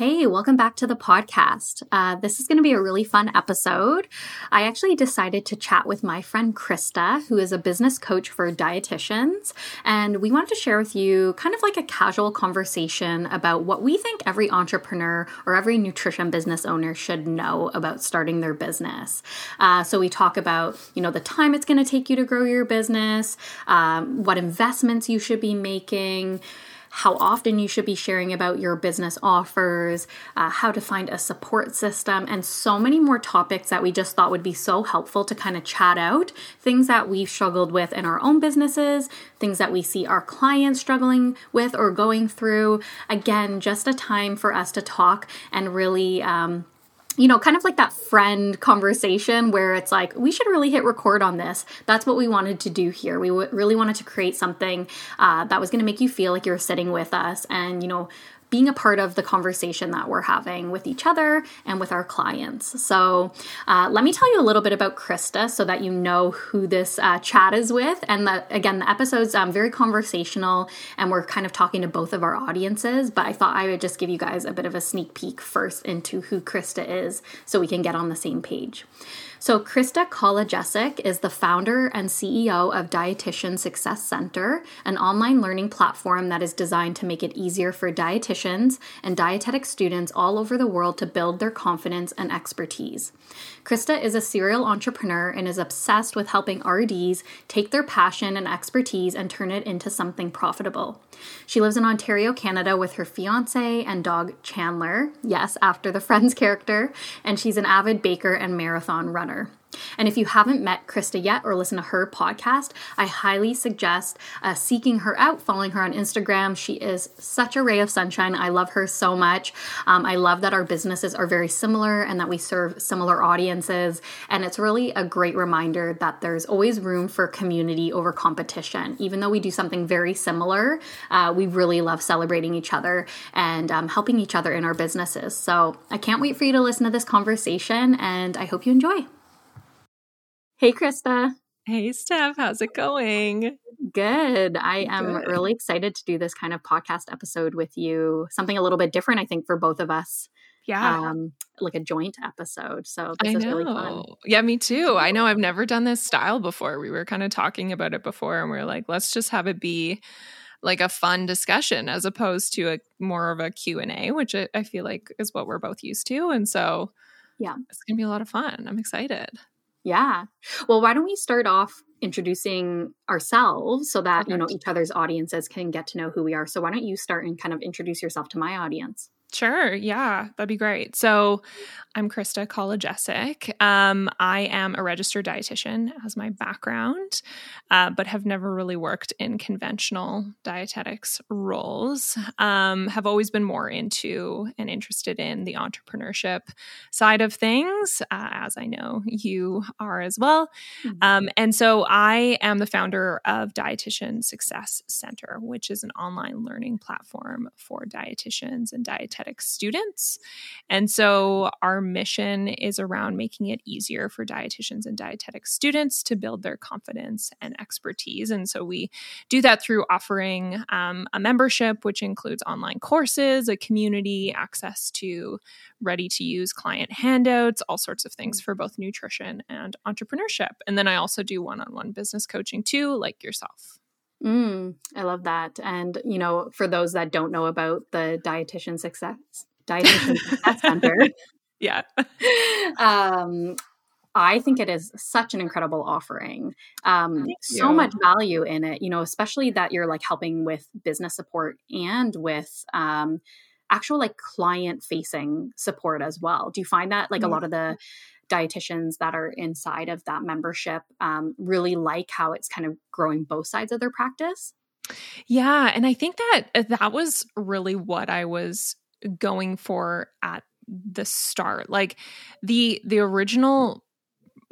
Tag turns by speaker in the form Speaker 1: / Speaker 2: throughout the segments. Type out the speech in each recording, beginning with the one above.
Speaker 1: Hey, welcome back to the podcast. Uh, this is going to be a really fun episode. I actually decided to chat with my friend Krista, who is a business coach for dietitians, and we wanted to share with you kind of like a casual conversation about what we think every entrepreneur or every nutrition business owner should know about starting their business. Uh, so we talk about, you know, the time it's going to take you to grow your business, um, what investments you should be making how often you should be sharing about your business offers, uh, how to find a support system, and so many more topics that we just thought would be so helpful to kind of chat out things that we've struggled with in our own businesses, things that we see our clients struggling with or going through. Again, just a time for us to talk and really. Um, you know, kind of like that friend conversation where it's like, we should really hit record on this. That's what we wanted to do here. We w- really wanted to create something uh, that was going to make you feel like you're sitting with us and, you know, being a part of the conversation that we're having with each other and with our clients. So, uh, let me tell you a little bit about Krista so that you know who this uh, chat is with. And the, again, the episode's um, very conversational and we're kind of talking to both of our audiences. But I thought I would just give you guys a bit of a sneak peek first into who Krista is so we can get on the same page. So, Krista Kolodziejzyk is the founder and CEO of Dietitian Success Center, an online learning platform that is designed to make it easier for dietitians and dietetic students all over the world to build their confidence and expertise. Krista is a serial entrepreneur and is obsessed with helping RDs take their passion and expertise and turn it into something profitable. She lives in Ontario, Canada with her fiance and dog Chandler, yes, after the Friends character, and she's an avid baker and marathon runner. And if you haven't met Krista yet or listened to her podcast, I highly suggest uh, seeking her out, following her on Instagram. She is such a ray of sunshine. I love her so much. Um, I love that our businesses are very similar and that we serve similar audiences. And it's really a great reminder that there's always room for community over competition. Even though we do something very similar, uh, we really love celebrating each other and um, helping each other in our businesses. So I can't wait for you to listen to this conversation, and I hope you enjoy. Hey, Krista.
Speaker 2: Hey, Steph. How's it going?
Speaker 1: Good. I am Good. really excited to do this kind of podcast episode with you. Something a little bit different, I think, for both of us.
Speaker 2: Yeah.
Speaker 1: Um, like a joint episode. So this I is know. really fun.
Speaker 2: Yeah, me too. I know I've never done this style before. We were kind of talking about it before and we are like, let's just have it be like a fun discussion as opposed to a more of a Q&A, which I, I feel like is what we're both used to. And so
Speaker 1: yeah,
Speaker 2: it's going to be a lot of fun. I'm excited.
Speaker 1: Yeah. Well, why don't we start off introducing ourselves so that, okay. you know, each other's audiences can get to know who we are. So why don't you start and kind of introduce yourself to my audience?
Speaker 2: Sure. Yeah, that'd be great. So, I'm Krista Kolodziejzyk. Um, I am a registered dietitian as my background, uh, but have never really worked in conventional dietetics roles. Um, have always been more into and interested in the entrepreneurship side of things, uh, as I know you are as well. Mm-hmm. Um, and so, I am the founder of Dietitian Success Center, which is an online learning platform for dietitians and dietetics students. And so our mission is around making it easier for dietitians and dietetic students to build their confidence and expertise. And so we do that through offering um, a membership, which includes online courses, a community, access to ready to use client handouts, all sorts of things for both nutrition and entrepreneurship. And then I also do one on one business coaching too, like yourself.
Speaker 1: Mm, I love that. And, you know, for those that don't know about the Dietitian Success, Dietitian Success Center.
Speaker 2: Yeah.
Speaker 1: um, I think it is such an incredible offering. Um, so much value in it, you know, especially that you're like helping with business support and with, um, actual like client facing support as well. Do you find that like mm-hmm. a lot of the dietitians that are inside of that membership um, really like how it's kind of growing both sides of their practice?
Speaker 2: Yeah, and I think that uh, that was really what I was going for at the start. Like the the original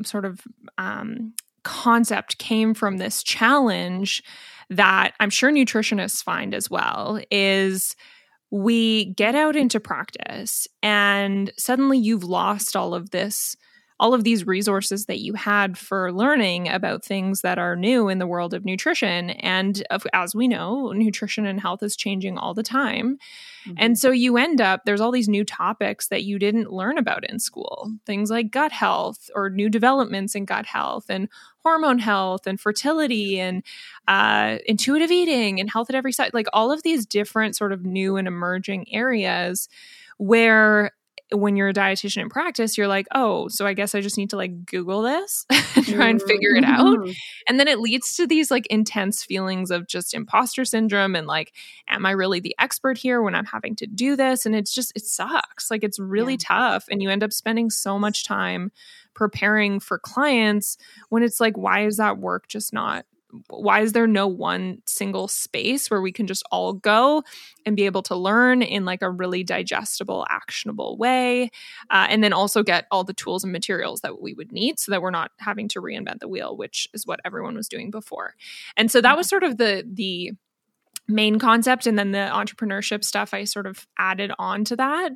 Speaker 2: sort of um, concept came from this challenge that I'm sure nutritionists find as well is we get out into practice and suddenly you've lost all of this all of these resources that you had for learning about things that are new in the world of nutrition. And as we know, nutrition and health is changing all the time. Mm-hmm. And so you end up, there's all these new topics that you didn't learn about in school, things like gut health or new developments in gut health and hormone health and fertility and uh, intuitive eating and health at every size, like all of these different sort of new and emerging areas where when you're a dietitian in practice, you're like, oh, so I guess I just need to like Google this and try and figure it out. Mm-hmm. And then it leads to these like intense feelings of just imposter syndrome and like, am I really the expert here when I'm having to do this? And it's just, it sucks. Like it's really yeah. tough. And you end up spending so much time preparing for clients when it's like, why is that work just not why is there no one single space where we can just all go and be able to learn in like a really digestible actionable way uh, and then also get all the tools and materials that we would need so that we're not having to reinvent the wheel which is what everyone was doing before. And so that was sort of the the main concept and then the entrepreneurship stuff i sort of added on to that.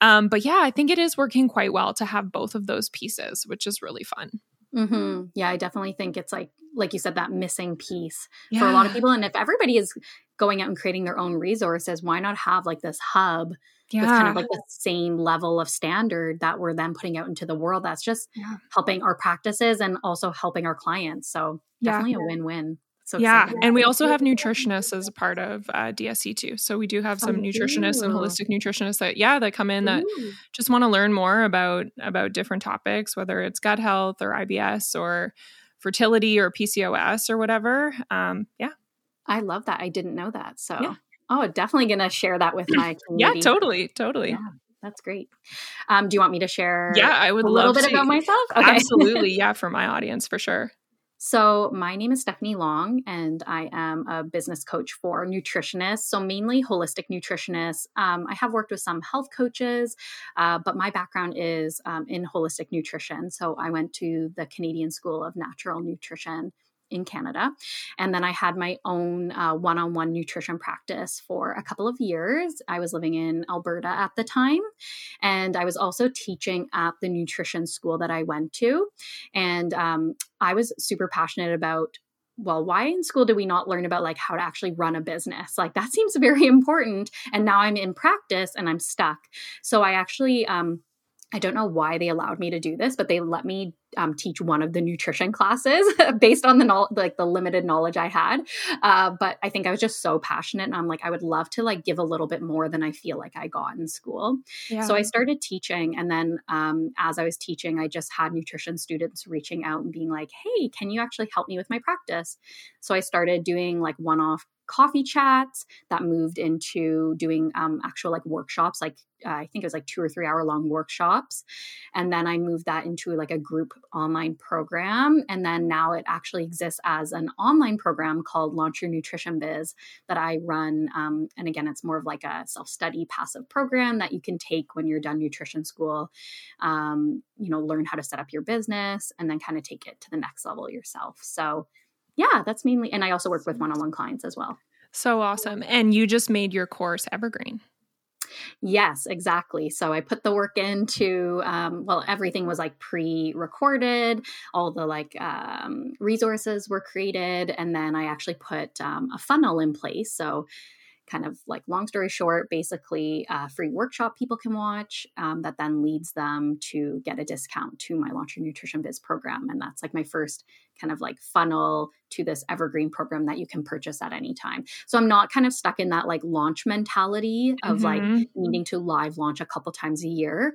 Speaker 2: Um, but yeah i think it is working quite well to have both of those pieces which is really fun.
Speaker 1: Mm-hmm. Yeah, I definitely think it's like, like you said, that missing piece yeah. for a lot of people. And if everybody is going out and creating their own resources, why not have like this hub yeah. with kind of like the same level of standard that we're then putting out into the world? That's just yeah. helping our practices and also helping our clients. So definitely a win win.
Speaker 2: So yeah, exciting. and we also have nutritionists as a part of uh, DSC too. So we do have some oh, nutritionists and holistic nutritionists that yeah that come in that just want to learn more about about different topics, whether it's gut health or IBS or fertility or PCOS or whatever. Um, yeah,
Speaker 1: I love that. I didn't know that. So yeah. oh, definitely gonna share that with my
Speaker 2: community. yeah, totally, totally. Yeah.
Speaker 1: That's great. Um, do you want me to share?
Speaker 2: Yeah, I would
Speaker 1: a
Speaker 2: little
Speaker 1: bit
Speaker 2: to.
Speaker 1: about myself.
Speaker 2: Okay. Absolutely, yeah, for my audience for sure.
Speaker 1: So, my name is Stephanie Long, and I am a business coach for nutritionists. So, mainly holistic nutritionists. Um, I have worked with some health coaches, uh, but my background is um, in holistic nutrition. So, I went to the Canadian School of Natural Nutrition in Canada. And then I had my own one on one nutrition practice for a couple of years. I was living in Alberta at the time. And I was also teaching at the nutrition school that I went to. And um, I was super passionate about well why in school do we not learn about like how to actually run a business like that seems very important and now i'm in practice and i'm stuck so i actually um I don't know why they allowed me to do this, but they let me um, teach one of the nutrition classes based on the no- like the limited knowledge I had. Uh, but I think I was just so passionate, and I'm like, I would love to like give a little bit more than I feel like I got in school. Yeah. So I started teaching, and then um, as I was teaching, I just had nutrition students reaching out and being like, "Hey, can you actually help me with my practice?" So I started doing like one-off coffee chats that moved into doing um, actual like workshops like uh, i think it was like two or three hour long workshops. And then i moved that into like a group online program. And then now it actually exists as an online program called launch your nutrition biz that i run um, and again it's more of like a self-study passive program that you can take when you're done nutrition school um, you know learn how to set up your business and then kind of take it to the next level yourself. So yeah, that's mainly, and I also work with one on one clients as well.
Speaker 2: So awesome. And you just made your course evergreen.
Speaker 1: Yes, exactly. So I put the work into, um, well, everything was like pre recorded, all the like um, resources were created, and then I actually put um, a funnel in place. So kind of like long story short, basically a free workshop people can watch um, that then leads them to get a discount to my Launch Your Nutrition Biz program. And that's like my first kind of like funnel to this evergreen program that you can purchase at any time. So I'm not kind of stuck in that like launch mentality of mm-hmm. like needing to live launch a couple times a year.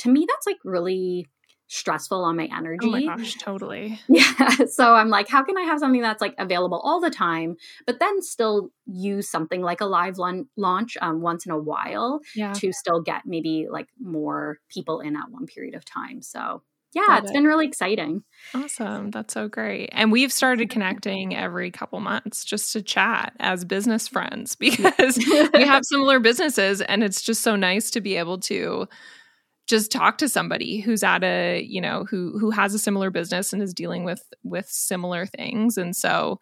Speaker 1: To me, that's like really stressful on my energy.
Speaker 2: Oh my gosh, totally.
Speaker 1: Yeah. So I'm like, how can I have something that's like available all the time, but then still use something like a live launch um, once in a while yeah. to still get maybe like more people in at one period of time. So yeah, it. been really exciting.
Speaker 2: Awesome. That's so great. And we've started connecting every couple months just to chat as business friends because we have similar businesses and it's just so nice to be able to just talk to somebody who's at a you know who who has a similar business and is dealing with with similar things. And so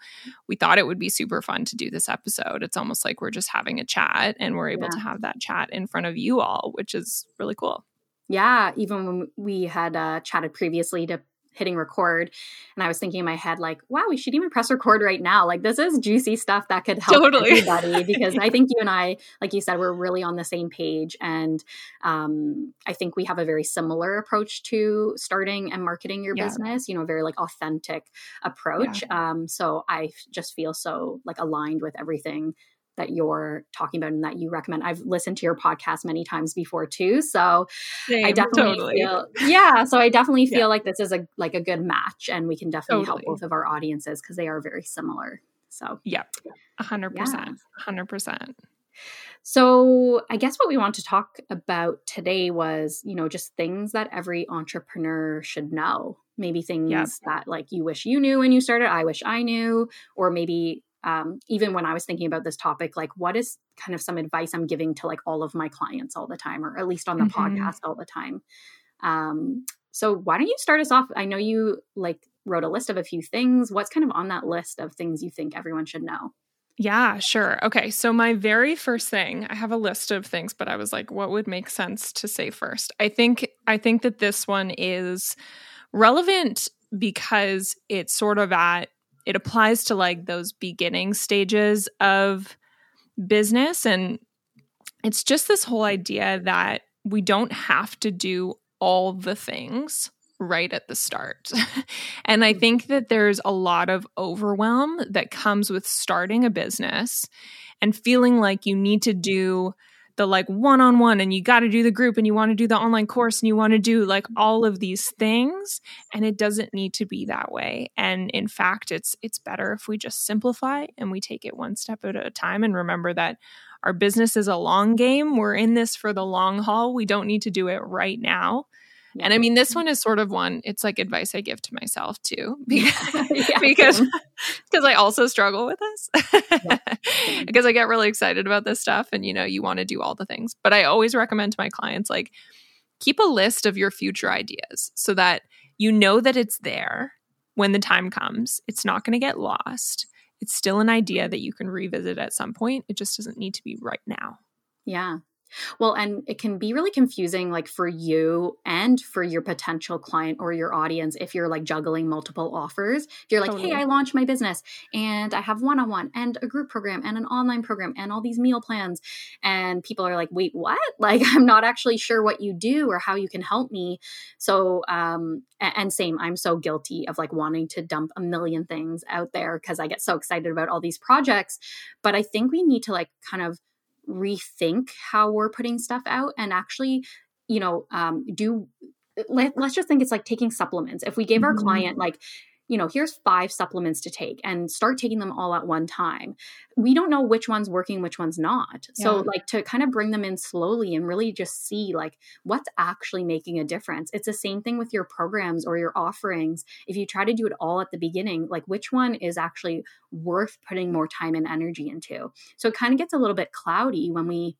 Speaker 2: we thought it would be super fun to do this episode. It's almost like we're just having a chat and we're able yeah. to have that chat in front of you all which is really cool.
Speaker 1: Yeah even when we had uh, chatted previously to hitting record and i was thinking in my head like wow we should even press record right now like this is juicy stuff that could help totally. everybody because i think you and i like you said we're really on the same page and um, i think we have a very similar approach to starting and marketing your yeah. business you know very like authentic approach yeah. um, so i just feel so like aligned with everything that you're talking about and that you recommend. I've listened to your podcast many times before too. So Same, I definitely totally. feel yeah. So I definitely feel yeah. like this is a like a good match and we can definitely totally. help both of our audiences because they are very similar. So
Speaker 2: yep, a hundred percent. hundred percent.
Speaker 1: So, I guess what we want to talk about today was, you know, just things that every entrepreneur should know. Maybe things yep. that like you wish you knew when you started, I wish I knew, or maybe um, even when I was thinking about this topic, like what is kind of some advice I'm giving to like all of my clients all the time, or at least on the mm-hmm. podcast all the time. Um, so why don't you start us off? I know you like wrote a list of a few things. What's kind of on that list of things you think everyone should know?
Speaker 2: Yeah, sure. Okay. So, my very first thing, I have a list of things, but I was like, what would make sense to say first? I think, I think that this one is relevant because it's sort of at it applies to like those beginning stages of business and it's just this whole idea that we don't have to do all the things right at the start. and I mm-hmm. think that there's a lot of overwhelm that comes with starting a business and feeling like you need to do the like one on one and you got to do the group and you want to do the online course and you want to do like all of these things and it doesn't need to be that way. And in fact it's it's better if we just simplify and we take it one step at a time and remember that our business is a long game. We're in this for the long haul. We don't need to do it right now and I mean, this one is sort of one, it's like advice I give to myself too, because, yeah. because, because I also struggle with this because I get really excited about this stuff and, you know, you want to do all the things. But I always recommend to my clients, like, keep a list of your future ideas so that you know that it's there when the time comes. It's not going to get lost. It's still an idea that you can revisit at some point. It just doesn't need to be right now.
Speaker 1: Yeah. Well, and it can be really confusing, like for you and for your potential client or your audience, if you're like juggling multiple offers. If you're like, totally. hey, I launched my business and I have one on one and a group program and an online program and all these meal plans. And people are like, wait, what? Like, I'm not actually sure what you do or how you can help me. So, um, and same, I'm so guilty of like wanting to dump a million things out there because I get so excited about all these projects. But I think we need to like kind of rethink how we're putting stuff out and actually you know um, do let, us just think it's like taking supplements if we gave mm-hmm. our client like you know, here's five supplements to take and start taking them all at one time. We don't know which one's working, which one's not. Yeah. So, like, to kind of bring them in slowly and really just see, like, what's actually making a difference. It's the same thing with your programs or your offerings. If you try to do it all at the beginning, like, which one is actually worth putting more time and energy into? So, it kind of gets a little bit cloudy when we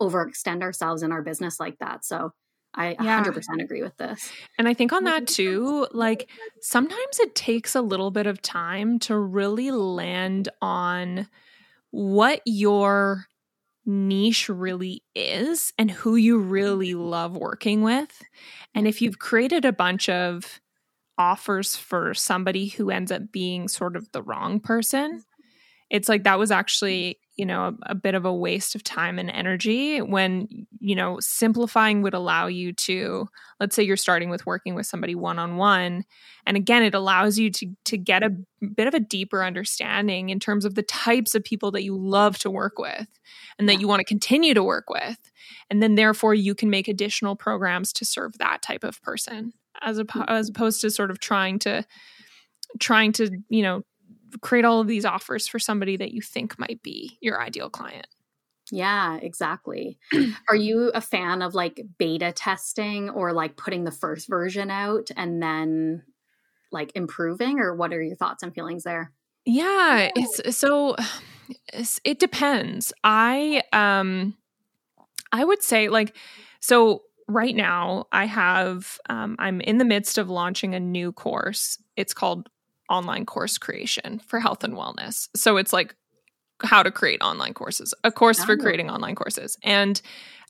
Speaker 1: overextend ourselves in our business like that. So, I yeah. 100% agree with this.
Speaker 2: And I think on that too, like sometimes it takes a little bit of time to really land on what your niche really is and who you really mm-hmm. love working with. And if you've created a bunch of offers for somebody who ends up being sort of the wrong person, it's like that was actually you know a, a, bit of a waste of time and energy when you know simplifying would allow you to let's say you're starting with working with somebody one on one and again it allows you to to get a bit of a deeper understanding in terms of the types of people that you love to work with and that you want to continue to work with and then therefore you can make additional programs to serve that type of person as a, mm-hmm. as opposed to sort of trying to trying to you know create all of these offers for somebody that you think might be your ideal client
Speaker 1: yeah, exactly. Are you a fan of like beta testing or like putting the first version out and then like improving or what are your thoughts and feelings there?
Speaker 2: Yeah, it's so it's, it depends. I um I would say like so right now I have um I'm in the midst of launching a new course. It's called online course creation for health and wellness. So it's like how to create online courses, a course oh. for creating online courses. And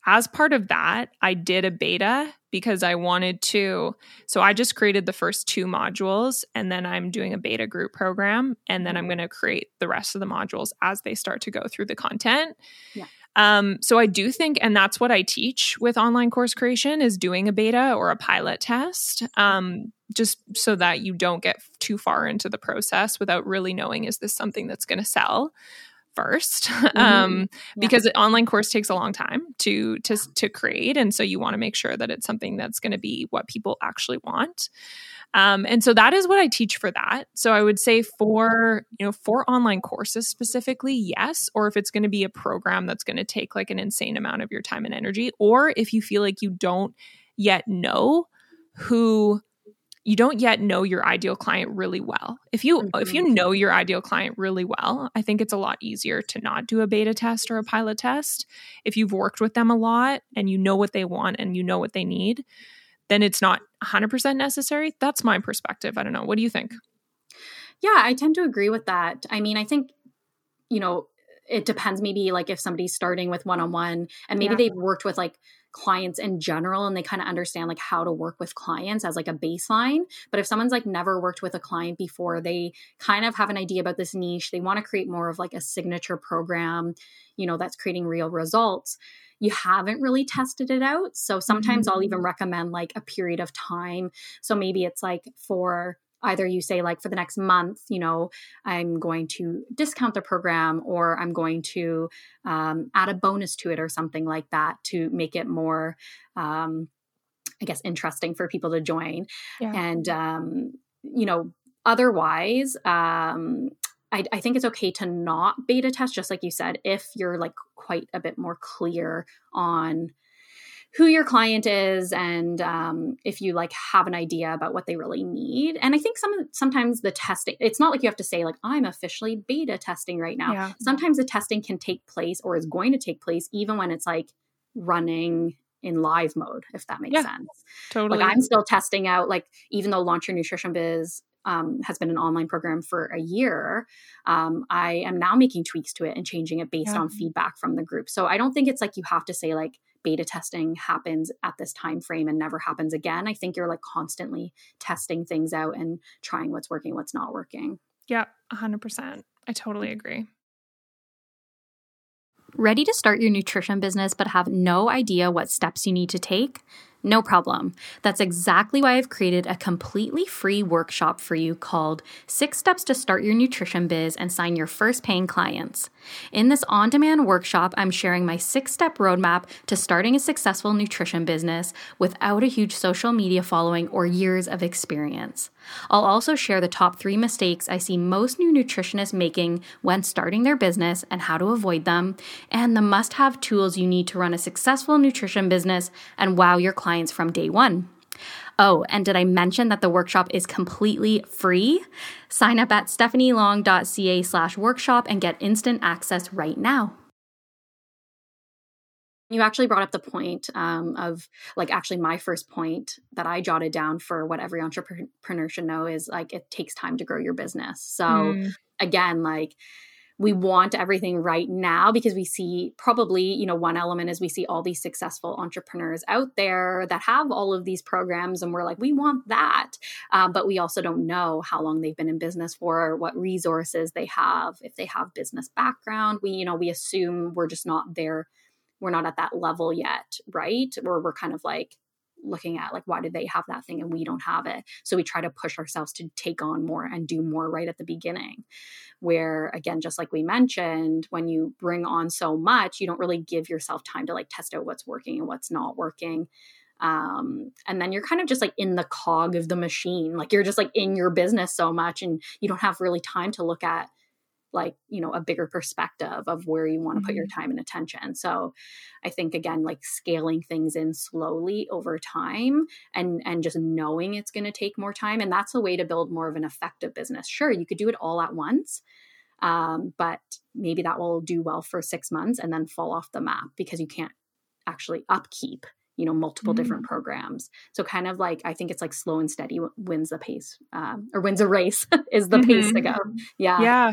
Speaker 2: as part of that, I did a beta because I wanted to. So I just created the first two modules and then I'm doing a beta group program. And then I'm going to create the rest of the modules as they start to go through the content. Yeah. Um, so I do think, and that's what I teach with online course creation is doing a beta or a pilot test, um, just so that you don't get too far into the process without really knowing is this something that's going to sell first mm-hmm. um, yeah. because an online course takes a long time to to to create and so you want to make sure that it's something that's going to be what people actually want um, and so that is what i teach for that so i would say for you know for online courses specifically yes or if it's going to be a program that's going to take like an insane amount of your time and energy or if you feel like you don't yet know who you don't yet know your ideal client really well. If you mm-hmm. if you mm-hmm. know your ideal client really well, I think it's a lot easier to not do a beta test or a pilot test. If you've worked with them a lot and you know what they want and you know what they need, then it's not 100% necessary. That's my perspective. I don't know. What do you think?
Speaker 1: Yeah, I tend to agree with that. I mean, I think you know, it depends maybe like if somebody's starting with one-on-one and maybe yeah. they've worked with like clients in general and they kind of understand like how to work with clients as like a baseline. But if someone's like never worked with a client before they kind of have an idea about this niche. They want to create more of like a signature program you know that's creating real results. You haven't really tested it out. So sometimes mm-hmm. i'll even recommend like a period of time. So maybe it's like for either you say like for the next month you know i'm going to discount the program or i'm going to um, add a bonus to it or something like that to make it more um, i guess interesting for people to join yeah. and um, you know otherwise um, I, I, think it's okay to not beta test just like you said if you're like quite a bit more clear on who your client is and um, if you like have an idea about what they really need and i think some sometimes the testing it's not like you have to say like i'm officially beta testing right now yeah. sometimes the testing can take place or is going to take place even when it's like running in live mode if that makes yeah, sense totally like i'm still testing out like even though launch your nutrition biz um, has been an online program for a year, um, I am now making tweaks to it and changing it based yeah. on feedback from the group. So I don't think it's like you have to say like beta testing happens at this time frame and never happens again. I think you're like constantly testing things out and trying what's working, what's not working.
Speaker 2: Yeah, 100%. I totally agree.
Speaker 1: Ready to start your nutrition business but have no idea what steps you need to take? No problem. That's exactly why I've created a completely free workshop for you called Six Steps to Start Your Nutrition Biz and Sign Your First Paying Clients. In this on demand workshop, I'm sharing my six step roadmap to starting a successful nutrition business without a huge social media following or years of experience. I'll also share the top three mistakes I see most new nutritionists making when starting their business and how to avoid them, and the must have tools you need to run a successful nutrition business and wow your clients from day one. Oh, and did I mention that the workshop is completely free? Sign up at stephanielong.ca slash workshop and get instant access right now. You actually brought up the point um, of like actually my first point that I jotted down for what every entrepreneur should know is like it takes time to grow your business. So mm. again, like we want everything right now because we see probably you know one element is we see all these successful entrepreneurs out there that have all of these programs and we're like we want that uh, but we also don't know how long they've been in business for what resources they have if they have business background we you know we assume we're just not there we're not at that level yet, right? Or we're kind of like looking at like why did they have that thing and we don't have it? So we try to push ourselves to take on more and do more right at the beginning. Where again just like we mentioned when you bring on so much you don't really give yourself time to like test out what's working and what's not working. Um, and then you're kind of just like in the cog of the machine. Like you're just like in your business so much and you don't have really time to look at like you know a bigger perspective of where you want to put your mm-hmm. time and attention so i think again like scaling things in slowly over time and and just knowing it's going to take more time and that's a way to build more of an effective business sure you could do it all at once um, but maybe that will do well for six months and then fall off the map because you can't actually upkeep you know multiple mm-hmm. different programs. So kind of like i think it's like slow and steady wins the pace um, or wins a race is the mm-hmm. pace to go. Yeah.
Speaker 2: Yeah.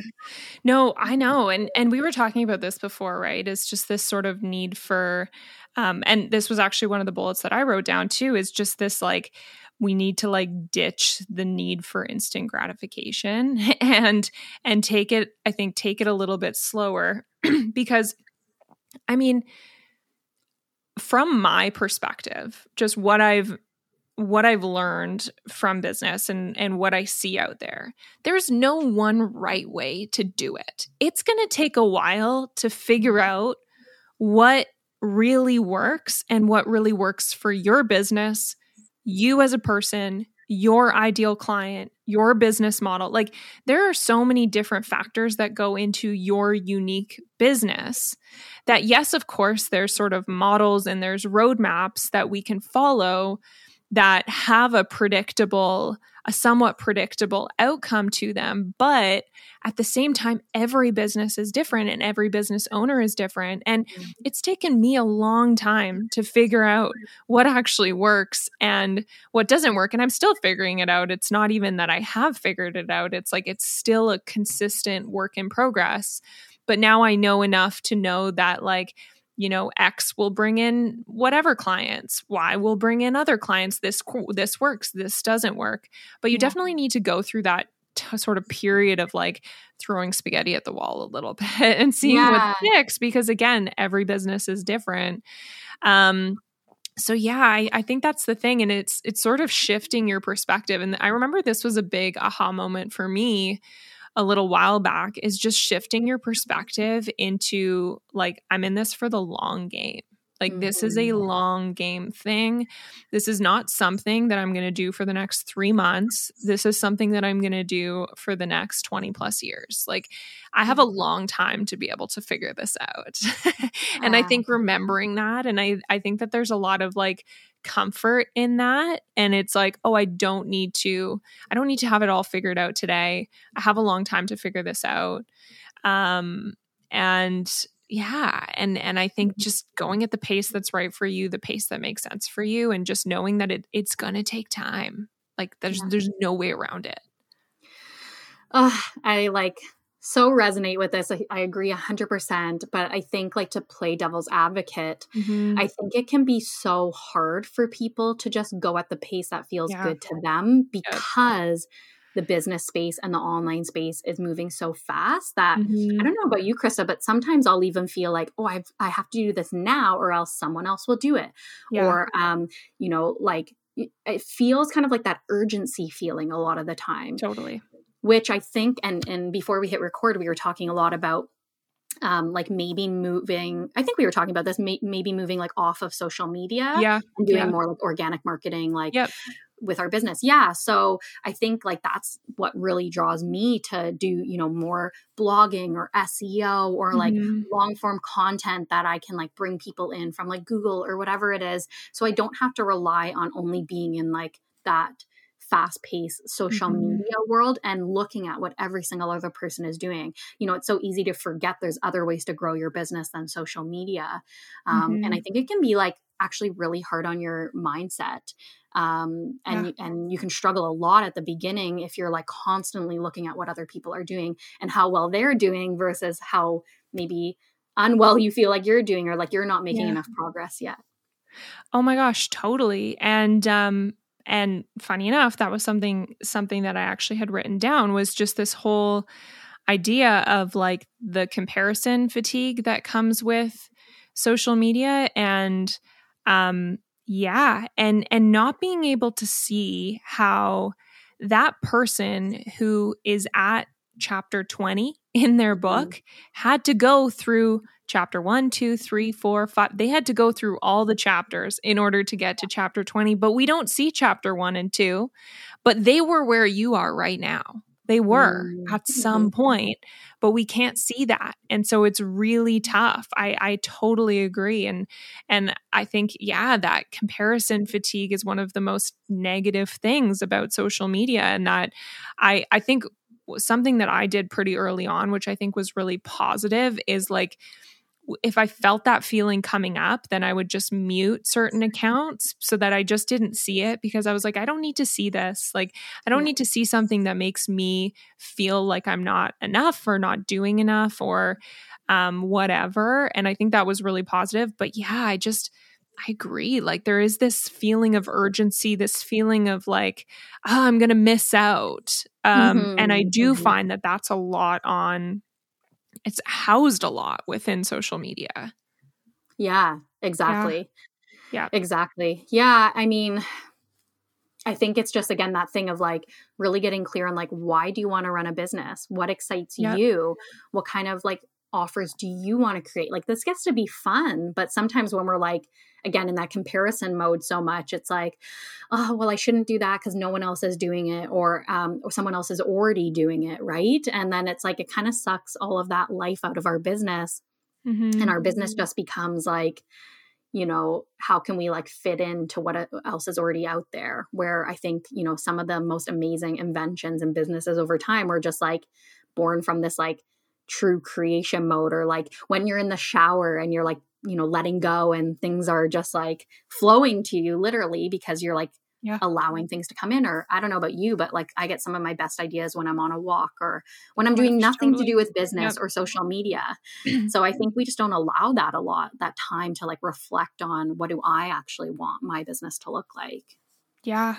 Speaker 2: No i know and and we were talking about this before right? It's just this sort of need for um and this was actually one of the bullets that i wrote down too is just this like we need to like ditch the need for instant gratification and and take it i think take it a little bit slower because i mean from my perspective, just what I've what I've learned from business and and what I see out there. There's no one right way to do it. It's going to take a while to figure out what really works and what really works for your business, you as a person, your ideal client, your business model. Like there are so many different factors that go into your unique business that, yes, of course, there's sort of models and there's roadmaps that we can follow that have a predictable a somewhat predictable outcome to them but at the same time every business is different and every business owner is different. And mm-hmm. it's taken me a long time to figure out what actually works and what doesn't work and I'm still figuring it out. It's not even that I have figured it out. It's like it's still a consistent work in progress. But now I know enough to know that like you know x will bring in whatever clients y will bring in other clients this this works this doesn't work but you yeah. definitely need to go through that t- sort of period of like throwing spaghetti at the wall a little bit and seeing yeah. what sticks because again every business is different um so yeah I, I think that's the thing and it's it's sort of shifting your perspective and i remember this was a big aha moment for me a little while back is just shifting your perspective into like, I'm in this for the long game. Like, mm-hmm. this is a mm-hmm. long game thing. This is not something that I'm going to do for the next three months. This is something that I'm going to do for the next 20 plus years. Like, I have a mm-hmm. long time to be able to figure this out. and I think remembering that, and I, I think that there's a lot of like comfort in that. And it's like oh i don't need to i don't need to have it all figured out today. I have a long time to figure this out. Um and yeah and and i think mm-hmm. just going at the pace that's right for you the pace that makes sense for you and just knowing that it it's gonna take time. Like there's yeah. there's no way around it.
Speaker 1: Uh, i like so resonate with this. I, I, agree 100%. But I think, like, to play devil's advocate, mm-hmm. I think it can be so hard for people to just go at the pace that feels yeah. good to them because. Yeah. The business space and the online space is moving so fast that mm-hmm. I don't know about you, Krista, but sometimes I'll even feel like, oh, I've I have to do this now, or else someone else will do it, yeah. or um, you know, like it feels kind of like that urgency feeling a lot of the time.
Speaker 2: Totally
Speaker 1: which I think, and and before we hit record, we were talking a lot about um, like maybe moving. I think we were talking about this, may, maybe moving like off of social media,
Speaker 2: yeah,
Speaker 1: and doing
Speaker 2: yeah.
Speaker 1: more like organic marketing, like
Speaker 2: yep.
Speaker 1: with our business. Yeah, so I think like that's what really draws me to do, you know, more blogging or SEO or like mm-hmm. long form content that I can like bring people in from like Google or whatever it is, so I don't have to rely on only being in like that fast paced social mm-hmm. media world and looking at what every single other person is doing. You know, it's so easy to forget there's other ways to grow your business than social media. Um, mm-hmm. And I think it can be like actually really hard on your mindset. Um, and yeah. and you can struggle a lot at the beginning if you're like constantly looking at what other people are doing and how well they're doing versus how maybe unwell you feel like you're doing or like you're not making yeah. enough progress yet.
Speaker 2: Oh my gosh, totally. And um and funny enough that was something something that i actually had written down was just this whole idea of like the comparison fatigue that comes with social media and um yeah and and not being able to see how that person who is at chapter 20 in their
Speaker 1: Mm-hmm.
Speaker 2: book had to go through chapter one, two, three, four, five. They had to go through all the chapters in order to get to chapter 20, but we don't see chapter one and two. But they were where you are right now. They were
Speaker 1: Mm.
Speaker 2: at some point, but we can't see that. And so it's really tough. I, I totally agree. And and I think, yeah, that comparison fatigue is one of the most negative things about social media. And that I I think something that I did pretty early on, which I think was really positive, is like if I felt that feeling coming up, then I would just mute certain accounts so that I just didn't see it because I was like, I don't need to see this. Like, I don't need to see something that makes me feel like I'm not enough or not doing enough or um, whatever. And I think that was really positive. But yeah, I just, I agree. Like, there is this feeling of urgency, this feeling of like, oh, I'm going to miss out. Um, And I
Speaker 1: Mhm,
Speaker 2: do
Speaker 1: mhm.
Speaker 2: find that that's a lot on, it's housed a lot within social media.
Speaker 1: Yeah, exactly.
Speaker 2: Yeah.
Speaker 1: Exactly. Yeah. I mean, I think it's just, again, that thing of like really getting clear on like, why do you want to run a business? What excites
Speaker 2: Yep.
Speaker 1: you? What kind of like offers do you want to create? Like, this gets to be fun. But sometimes when we're like, again, in that comparison mode so much, it's like, oh, well, I shouldn't do that because no one else is doing it or, um, or someone else is already doing it. Right. And then it's like, it kind of sucks all of that life out of our business
Speaker 2: Mhm.
Speaker 1: and our business just becomes like you know how can we like fit into what else is already out there where i think you know some of the most amazing inventions and businesses over time were just like born from this like true creation mode or like when you're in the shower and you're like you know letting go and things are just like flowing to you literally because you're like
Speaker 2: Yeah.
Speaker 1: allowing things to come in or i don't know about you but like i get some of my best ideas when i'm on a walk or when i'm doing nothing
Speaker 2: totally.
Speaker 1: to do with business
Speaker 2: Yep.
Speaker 1: or social media so I think we just don't allow that a lot, that time to like reflect on what do I actually want my business to look like.
Speaker 2: Yeah.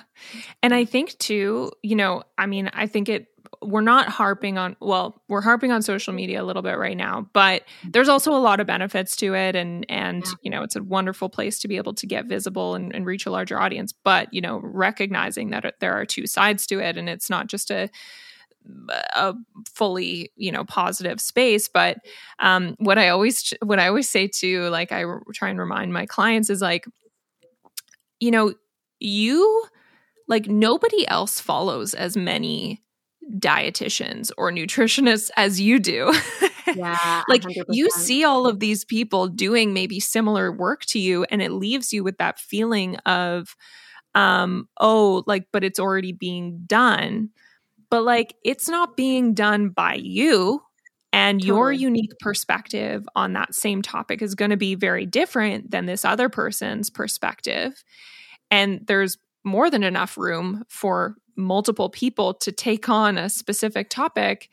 Speaker 2: And I think too, you know, I mean, I think it, we're not harping on, well, we're harping on social media a little bit right now, but there's also a lot of benefits to it. And, and,
Speaker 1: Yeah.
Speaker 2: you know, it's a wonderful place to be able to get visible and, and reach a larger audience. But, you know, recognizing that there are two sides to it and it's not just a, a fully you know positive space but um what i always what i always say to like i try and remind my clients is like you know you like nobody else follows as many dietitians or nutritionists as you do
Speaker 1: Yeah.
Speaker 2: like
Speaker 1: 100%.
Speaker 2: you see all of these people doing maybe similar work to you and it leaves you with that feeling of um oh like but it's already being done but like it's not being done by you and your unique perspective on that same topic is going to be very different than this other person's perspective and there's more than enough room for multiple people to take on a specific topic.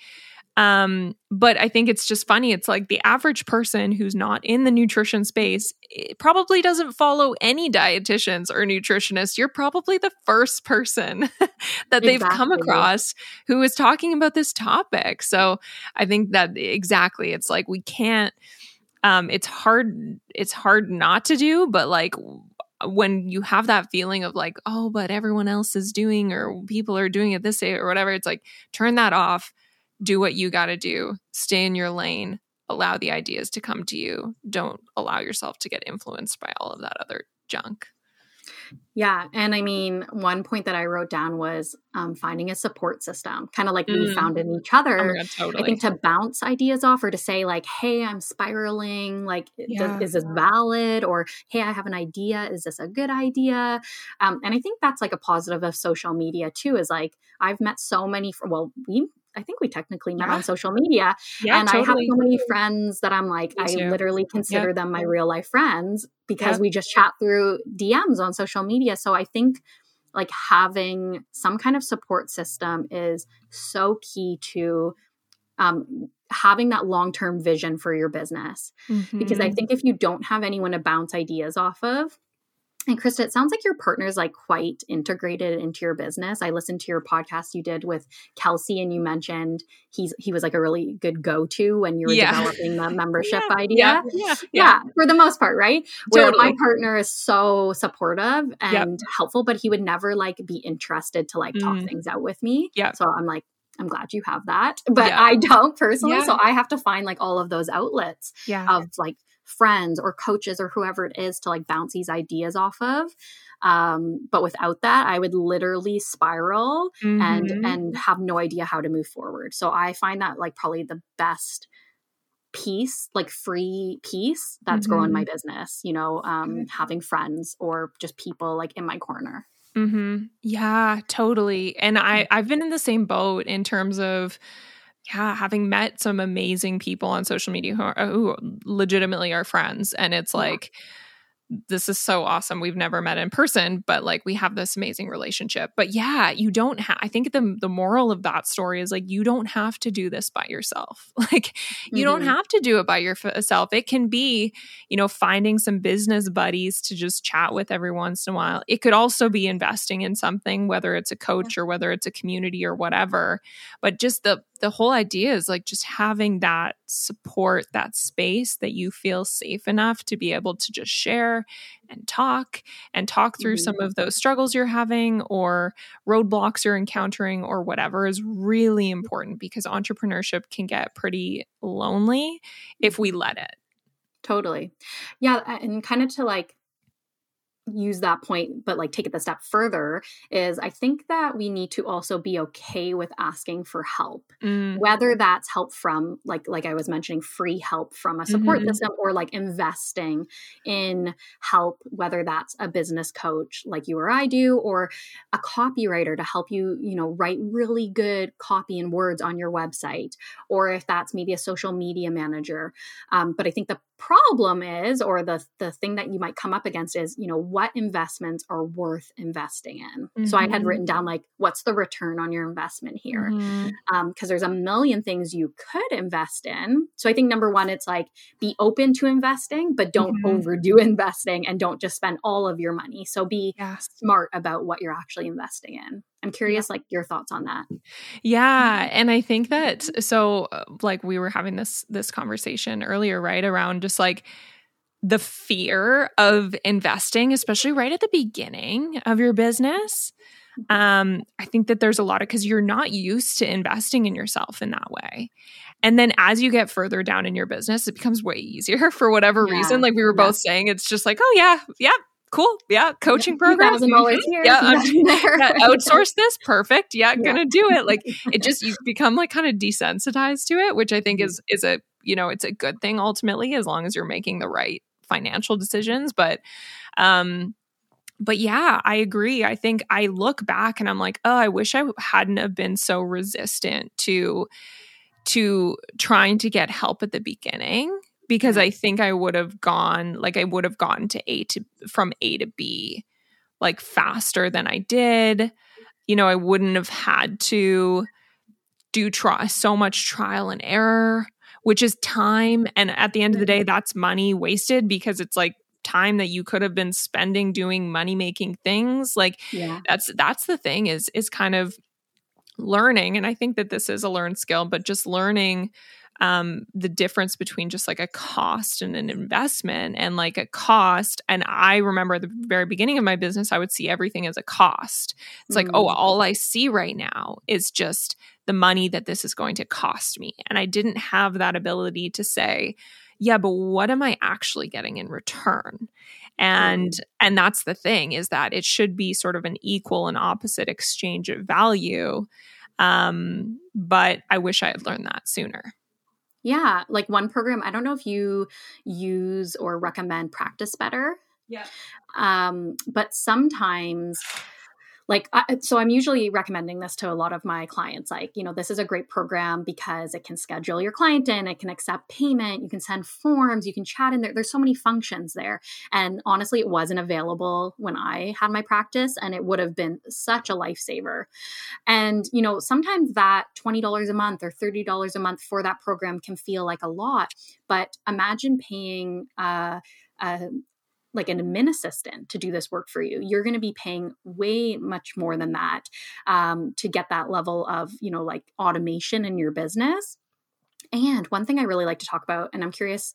Speaker 2: Um but i think it's just funny. It's like the average person who's not in the nutrition space it probably doesn't follow any dietitians or nutritionists. You're probably the first person that they've come across who is talking about this topic. So i think that exactly it's like we can't um it's hard it's hard not to do but like when you have that feeling of like oh but everyone else is doing or people are doing it this way or whatever it's like turn that off do what you got to do stay in your lane allow the ideas to come to you. Don't allow yourself to get influenced by all of that other junk
Speaker 1: Yeah. And I mean, one point that I wrote down was um, finding a support system, kind of like we
Speaker 2: Mm.
Speaker 1: found in each
Speaker 2: oh
Speaker 1: other.
Speaker 2: my god totally
Speaker 1: I think to bounce ideas off or to say like, "Hey, I'm spiraling. Like, does- is this valid?" Or, "Hey, I have an idea. Is this a good idea?" Um, and I think that's like a positive of social media too. Is like I've met so many. fr- Well, we I think we technically met
Speaker 2: Yeah.
Speaker 1: on social media,
Speaker 2: yeah
Speaker 1: and I have so many friends that I'm like,
Speaker 2: Me
Speaker 1: I
Speaker 2: too.
Speaker 1: literally consider them my real life friends because
Speaker 2: Yeah.
Speaker 1: we just chat through DMs on social media. So I think like having some kind of support system is so key to um, having that long term vision for your business. Because I
Speaker 2: Mhm.
Speaker 1: think if you don't have anyone to bounce ideas off of, and Krista, it sounds like your partner is like quite integrated into your business. I listened to your podcast you did with Kelsey, and you mentioned he's he was like a really good go to when you were
Speaker 2: Yeah.
Speaker 1: developing the membership
Speaker 2: yeah,
Speaker 1: idea.
Speaker 2: yeah yeah
Speaker 1: Yeah, for the most part, right? Where
Speaker 2: Totally.
Speaker 1: my partner is so supportive
Speaker 2: Yep.
Speaker 1: and helpful, but he would never like be interested to like talk
Speaker 2: Mm.
Speaker 1: things out with me.
Speaker 2: Yeah.
Speaker 1: So I'm like, I'm glad you have that, but
Speaker 2: Yeah.
Speaker 1: I don't personally.
Speaker 2: Yeah.
Speaker 1: So I have to find like all of those outlets
Speaker 2: Yeah.
Speaker 1: of like friends or coaches or whoever it is to like bounce these ideas off of. Um, but without that, I would literally spiral and
Speaker 2: Mhm.
Speaker 1: and have no idea how to move forward. So I find that like probably the best piece, like free piece that's growing my business, you know, um, having friends or just people like in my corner.
Speaker 2: mm-hmm. Yeah, totally. And I I've been in the same boat in terms of yeah, having met some amazing people on social media who, are, who legitimately are friends, and it's
Speaker 1: Yeah.
Speaker 2: like this is so awesome. We've never met in person, but like we have this amazing relationship. But yeah, you don't have. I think the the moral of that story is like you don't have to do this by yourself. Like you don't
Speaker 1: Mhm.
Speaker 2: have to do it by yourself. It can be, you know, finding some business buddies to just chat with every once in a while. It could also be investing in something, whether it's a coach or whether it's a community or whatever. But just the the whole idea is like just having that support, that space that you feel safe enough to be able to just share and talk and talk through mm-hmm. some of those struggles you're having or roadblocks you're encountering or whatever is really important because entrepreneurship can get pretty lonely if mm-hmm. we let it.
Speaker 1: Totally. Yeah. And kind of to like use that point, but like take it the step further, is I think that we need to also be okay with asking for help.
Speaker 2: Mm,
Speaker 1: Whether that's help from like like I was mentioning, free help from a support
Speaker 2: Mhm.
Speaker 1: system or like investing in help, whether that's a business coach like you or I do, or a copywriter to help you, you know, write really good copy and words on your website, or if that's maybe a social media manager um, but I think the problem is, or the the thing that you might come up against is, you know, what investments are worth investing in. So I had
Speaker 2: Mhm.
Speaker 1: written down like, what's the return on your investment here? Because there's a million things you could invest in. So I think number one, it's like be open to investing, but don't
Speaker 2: Mhm.
Speaker 1: overdo investing and don't just spend all of your money. So be
Speaker 2: Yeah.
Speaker 1: smart about what you're actually investing in. I'm curious, like your thoughts on that.
Speaker 2: Yeah, and I think that so uh, like we were having this this conversation earlier right around just like the fear of investing especially right at the beginning of your business. Um I think that there's a lot of cuz you're not used to investing in yourself in that way. And then as you get further down in your business it becomes way easier for whatever
Speaker 1: Yeah,
Speaker 2: reason like we were
Speaker 1: yeah.
Speaker 2: both saying it's just like oh yeah, yeah, cool. Yeah, coaching program.
Speaker 1: Thousand dollars
Speaker 2: mhm,
Speaker 1: here,
Speaker 2: Yeah, I'm
Speaker 1: $2,000 there.
Speaker 2: yeah, outsource this perfect yeah,
Speaker 1: Yeah.
Speaker 2: gonna do it like it just you become like kind of desensitized to it which i think is is a you know it's a good thing ultimately as long as you're making the right financial decisions but um but yeah i agree i think i look back and i'm like oh i wish i hadn't have been so resistant to to trying to get help at the beginning because
Speaker 1: mm-hmm.
Speaker 2: i think i would have gone like i would have gotten to a to from a to b like faster than i did. You know i wouldn't have had to do try so much trial and error which is time. And at the end of the mm-hmm. day that's money wasted because it's like time that you could have been spending doing money making things. Like
Speaker 1: yeah.
Speaker 2: that's that's the thing is is kind of learning. And i think that this is a learned skill but just learning um the difference between just like a cost and an investment and like a cost. And i remember at the very beginning of my business i would see everything as a cost. It's like oh
Speaker 1: Mm.
Speaker 2: all i see right now is just the money that this is going to cost me. And i didn't have that ability to say yeah but what am i actually getting in return? And and that's the thing is that it should be sort of an equal and opposite exchange of value. Um but i wish i had learned that sooner
Speaker 1: Yeah, like one program, I don't know if you use or recommend Practice Better.
Speaker 2: Yeah.
Speaker 1: Um, but sometimes like I, so i'm usually recommending this to a lot of my clients like you know this is a great program because it can schedule your client in it can accept payment you can send forms you can chat in there. There's so many functions there. And honestly it wasn't available when i had my practice and it would have been such a lifesaver. And you know sometimes that $20 a month or $30 a month for that program can feel like a lot but imagine paying uh, uh, like an admin assistant to do this work for you you're going to be paying way much more than that um, to get that level of you know like automation in your business and one thing i really like to talk about and i'm curious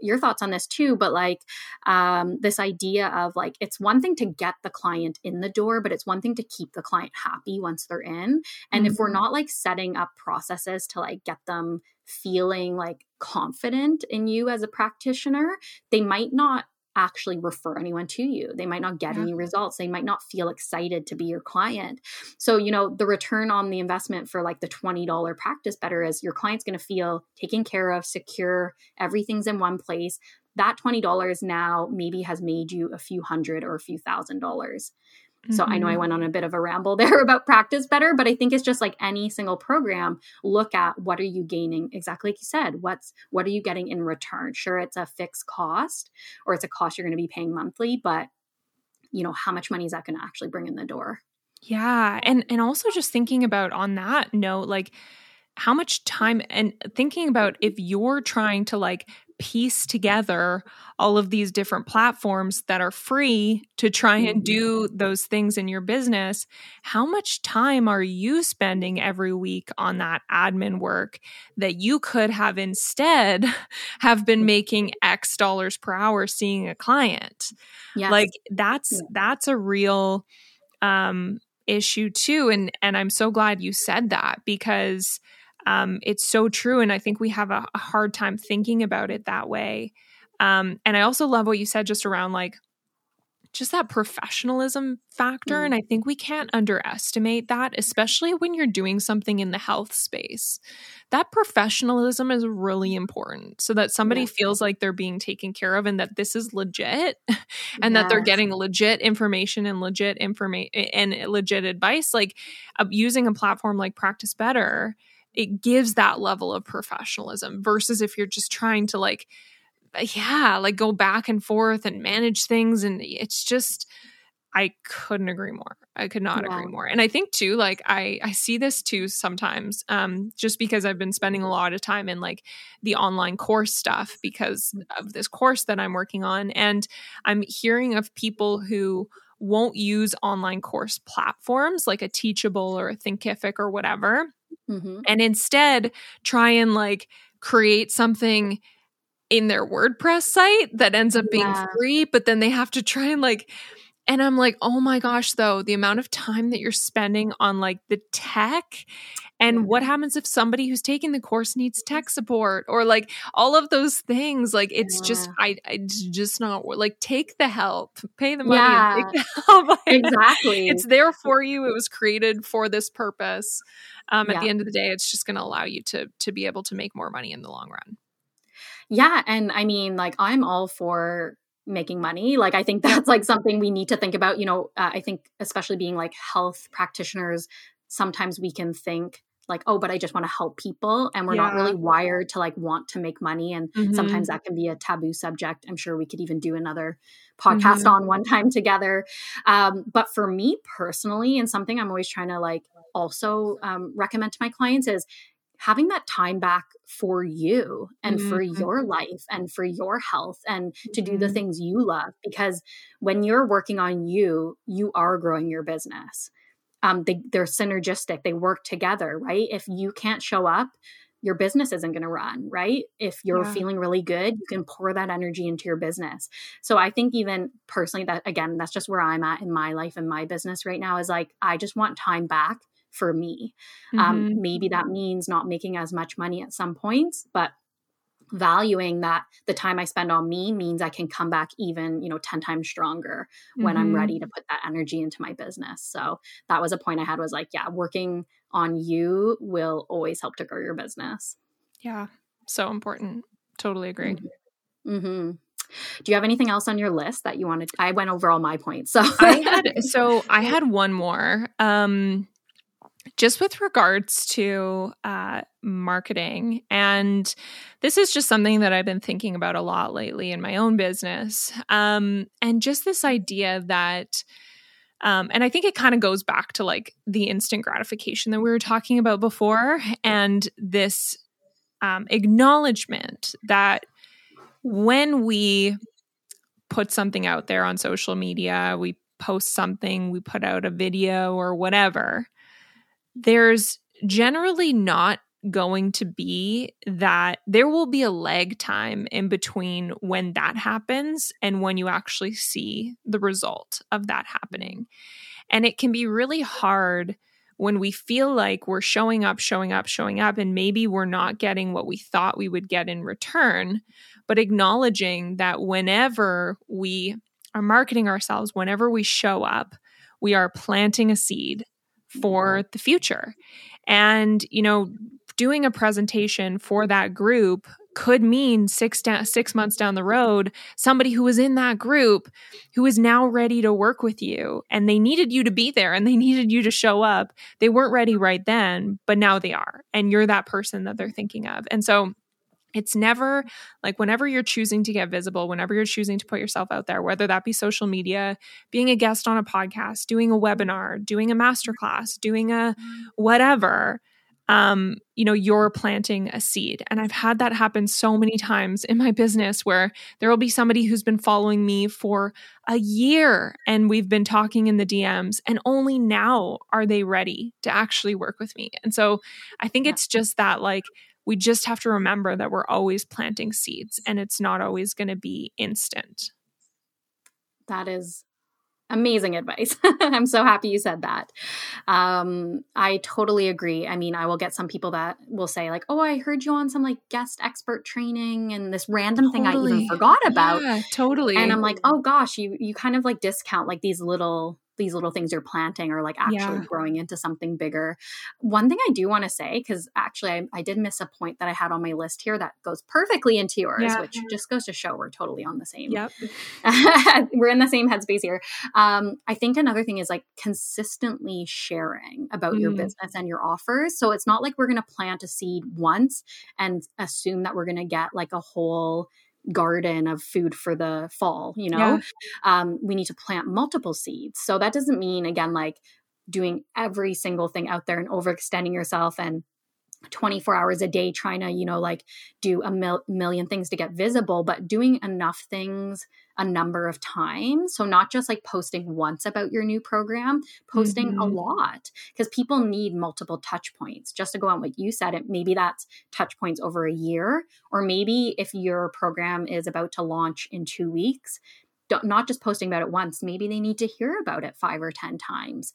Speaker 1: your thoughts on this too, but like um, this idea of like it's one thing to get the client in the door, but it's one thing to keep the client happy once they're in. And mm-hmm. if we're mm-hmm. not like setting up processes to like get them feeling like confident in you as a practitioner, they might not actually refer anyone to you. They might not get yeah. any results. They might not feel excited to be your client. So, you know, the return on the investment for like the $20 practice better is your client's going to feel taken care of, secure, everything's in one place. That $20 now maybe has made you a few hundred or a few thousand dollars. So. I know I mm-hmm. went on a bit of a ramble there about practice better, but I think it's just like any single program, look at what are you gaining? Exactly like you said, what's what are you getting in return? Sure, it's a fixed cost or it's a cost you're going to be paying monthly, but you know, how much money is that going to actually bring in the door?
Speaker 2: Yeah. And and also just thinking about on that note, like how much time and thinking about if you're trying to like piece together all of these different platforms that are free to try and mm-hmm. do those things in your business, how much time are you spending every week on that admin work that you could have instead have been making X dollars per hour seeing a client? Yes. Like that's yeah. that's a real um issue too and and I'm so glad you said that because um, it's so true. And I think we have a, a hard time thinking about it that way. Um, and I also love what you said just around like, just that professionalism factor. Mm. And I think we can't underestimate that, especially when you're doing something in the health space. That professionalism is really important so that somebody yeah. feels like they're being taken care of and that this is legit and yes. that they're getting legit information and legit information and legit advice. Like uh, using a platform like Practice Better it gives that level of professionalism versus if you're just trying to like yeah like go back and forth and manage things and it's just i couldn't agree more. I could not agree more. And i think too like i i see this too sometimes um just because i've been spending a lot of time in like the online course stuff because of this course that i'm working on and i'm hearing of people who won't use online course platforms like a teachable or a thinkific or whatever mm-hmm. and instead try and like create something in their WordPress site that ends up being yeah. free, but then they have to try and like and I'm like, oh my gosh, though, the amount of time that you're spending on like the tech and what happens if somebody who's taking the course needs tech support or like all of those things. Like it's yeah. just, I, it's just not like take the help, pay the money, yeah. the
Speaker 1: exactly.
Speaker 2: It's there for you. It was created for this purpose. Um, at yeah. the end of the day, it's just going to allow you to to be able to make more money in the long run.
Speaker 1: Yeah, and I mean, like I'm all for making money like i think that's like something we need to think about you know uh, i think especially being like health practitioners sometimes we can think like oh but i just want to help people and we're yeah. not really wired to like want to make money and mm-hmm. sometimes that can be a taboo subject i'm sure we could even do another podcast mm-hmm. on one time together um, but for me personally and something i'm always trying to like also um, recommend to my clients is having that time back for you and mm-hmm. for your life and for your health and to do the mm-hmm. things you love because when you're working on you you are growing your business um, they, they're synergistic they work together right if you can't show up your business isn't going to run right if you're yeah. feeling really good you can pour that energy into your business so i think even personally that again that's just where i'm at in my life and my business right now is like i just want time back for me. Um, mm-hmm. Um, maybe that means not making as much money at some points, but valuing that the time I spend on me means I can come back even, you know, 10 times stronger when mm-hmm. I'm ready to put that energy into my business. So that was a point I had was like, yeah, working on you will always help to grow your business.
Speaker 2: Yeah. So important. Totally agree.
Speaker 1: Mm-hmm. mm-hmm. Do you have anything else on your list that you wanted? I went over all my points. So
Speaker 2: I had so I had one more. Um just with regards to uh, marketing, and this is just something that I've been thinking about a lot lately in my own business, um, and just this idea that. Um, and I think it kind of goes back to like the instant gratification that we were talking about before, and this um, acknowledgement that when we put something out there on social media, we post something, we put out a video or whatever, there's generally not going to be that there will be a lag time in between when that happens and when you actually see the result of that happening. And it can be really hard when we feel like we're showing up, showing up, showing up, and maybe we're not getting what we thought we would get in return, but acknowledging that whenever we are marketing ourselves, whenever we show up, we are planting a seed for mm-hmm. the future. And, you know, doing a presentation for that group could mean six da- six months down the road somebody who was in that group who is now ready to work with you and they needed you to be there and they needed you to show up. They weren't ready right then but now they are and you're that person that they're thinking of. And so it's never like whenever you're choosing to get visible, whenever you're choosing to put yourself out there, whether that be social media, being a guest on a podcast, doing a webinar, doing a masterclass, doing a whatever, um, you know, you're planting a seed. And I've had that happen so many times in my business where there will be somebody who's been following me for a year and we've been talking in the DMs, and only now are they ready to actually work with me. And so I think it's just that like, we just have to remember that we're always planting seeds and it's not always going to be instant.
Speaker 1: That is amazing advice. I'm so happy you said that. Um, I totally agree. I mean, I will get some people that will say like, "Oh, I heard you on some like guest expert training and this random totally. thing I even forgot about."
Speaker 2: Yeah, totally.
Speaker 1: And I'm like, "Oh gosh, you you kind of like discount like these little these little things you're planting are like actually yeah. growing into something bigger. One thing I do want to say, because actually I, I, did miss a point that I had on my list here that goes perfectly into yours, yeah. which just goes to show we're totally on the same.
Speaker 2: Yep.
Speaker 1: we're in the same headspace here. Um, I think another thing is like consistently sharing about mm. your business and your offers. So it's not like we're going to plant a seed once and assume that we're going to get like a whole garden of food for the fall you know yeah. um, we need to plant multiple seeds so that doesn't mean again like doing every single thing out there and overextending yourself and 24 hours a day trying to you know like do a mil- million things to get visible but doing enough things a number of times. So not just like posting once about your new program posting mm-hmm. a lot because people need multiple touch points. Just to go on what you said it maybe that's touch points over a year or maybe if your program is about to launch in 2 weeks not just posting about it once maybe they need to hear about it 5 or 10 times.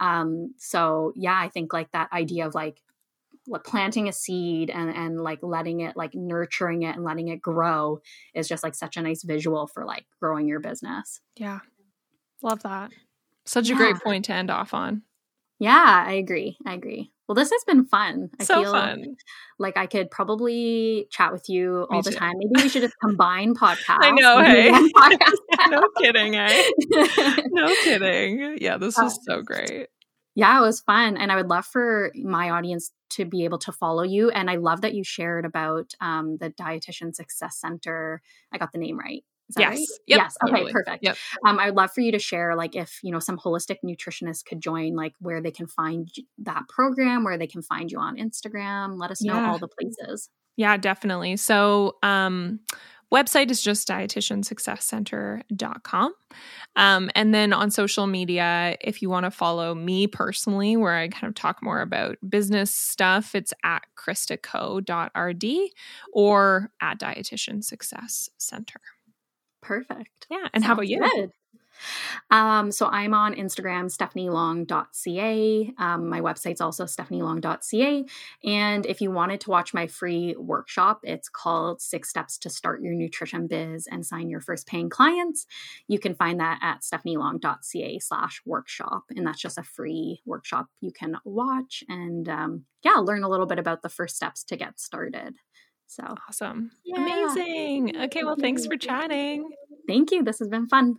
Speaker 1: Um so yeah i think like that idea of like planting a seed and and like letting it like nurturing it and letting it grow is just like such a nice visual for like growing your business.
Speaker 2: Yeah. Love that. Such yeah. a great point to end off on.
Speaker 1: Yeah, I agree. I agree. Well, this has been fun. I
Speaker 2: so feel fun.
Speaker 1: like I could probably chat with you all Me the too. time. Maybe we should just combine podcasts.
Speaker 2: I know, hey. no kidding, eh? no kidding. Yeah, this was uh, so great.
Speaker 1: Yeah, it was fun. And I would love for my audience to be able to follow you. And I love that you shared about um, the Dietitian Success Center. I got the name right.
Speaker 2: yes.
Speaker 1: Right?
Speaker 2: Yep,
Speaker 1: yes. Okay. Totally. Perfect. Yep. Um, I would love for you to share, like, if you know some holistic nutritionists could join, like, where they can find that program, where they can find you on Instagram. Let us know yeah. all the places.
Speaker 2: Yeah, definitely. So, um, website is just dietitiansuccesscenter.com. Um, and then on social media, if you want to follow me personally, where I kind of talk more about business stuff, it's at kristaco.rd or at Dietitian Success Center.
Speaker 1: Perfect.
Speaker 2: Yeah. And Sounds how about you? Good.
Speaker 1: Um, so I'm on Instagram, stephanielong.ca. Um, my website's also stephanielong.ca. And if you wanted to watch my free workshop, it's called Six Steps to Start Your Nutrition Biz and Sign Your First Paying Clients. You can find that at stephanielong.ca slash workshop. And that's just a free workshop you can watch and um, yeah, learn a little bit about the first steps to get started. So
Speaker 2: awesome. Yeah. Amazing. Okay, well, thanks for chatting.
Speaker 1: Thank you. This has been fun.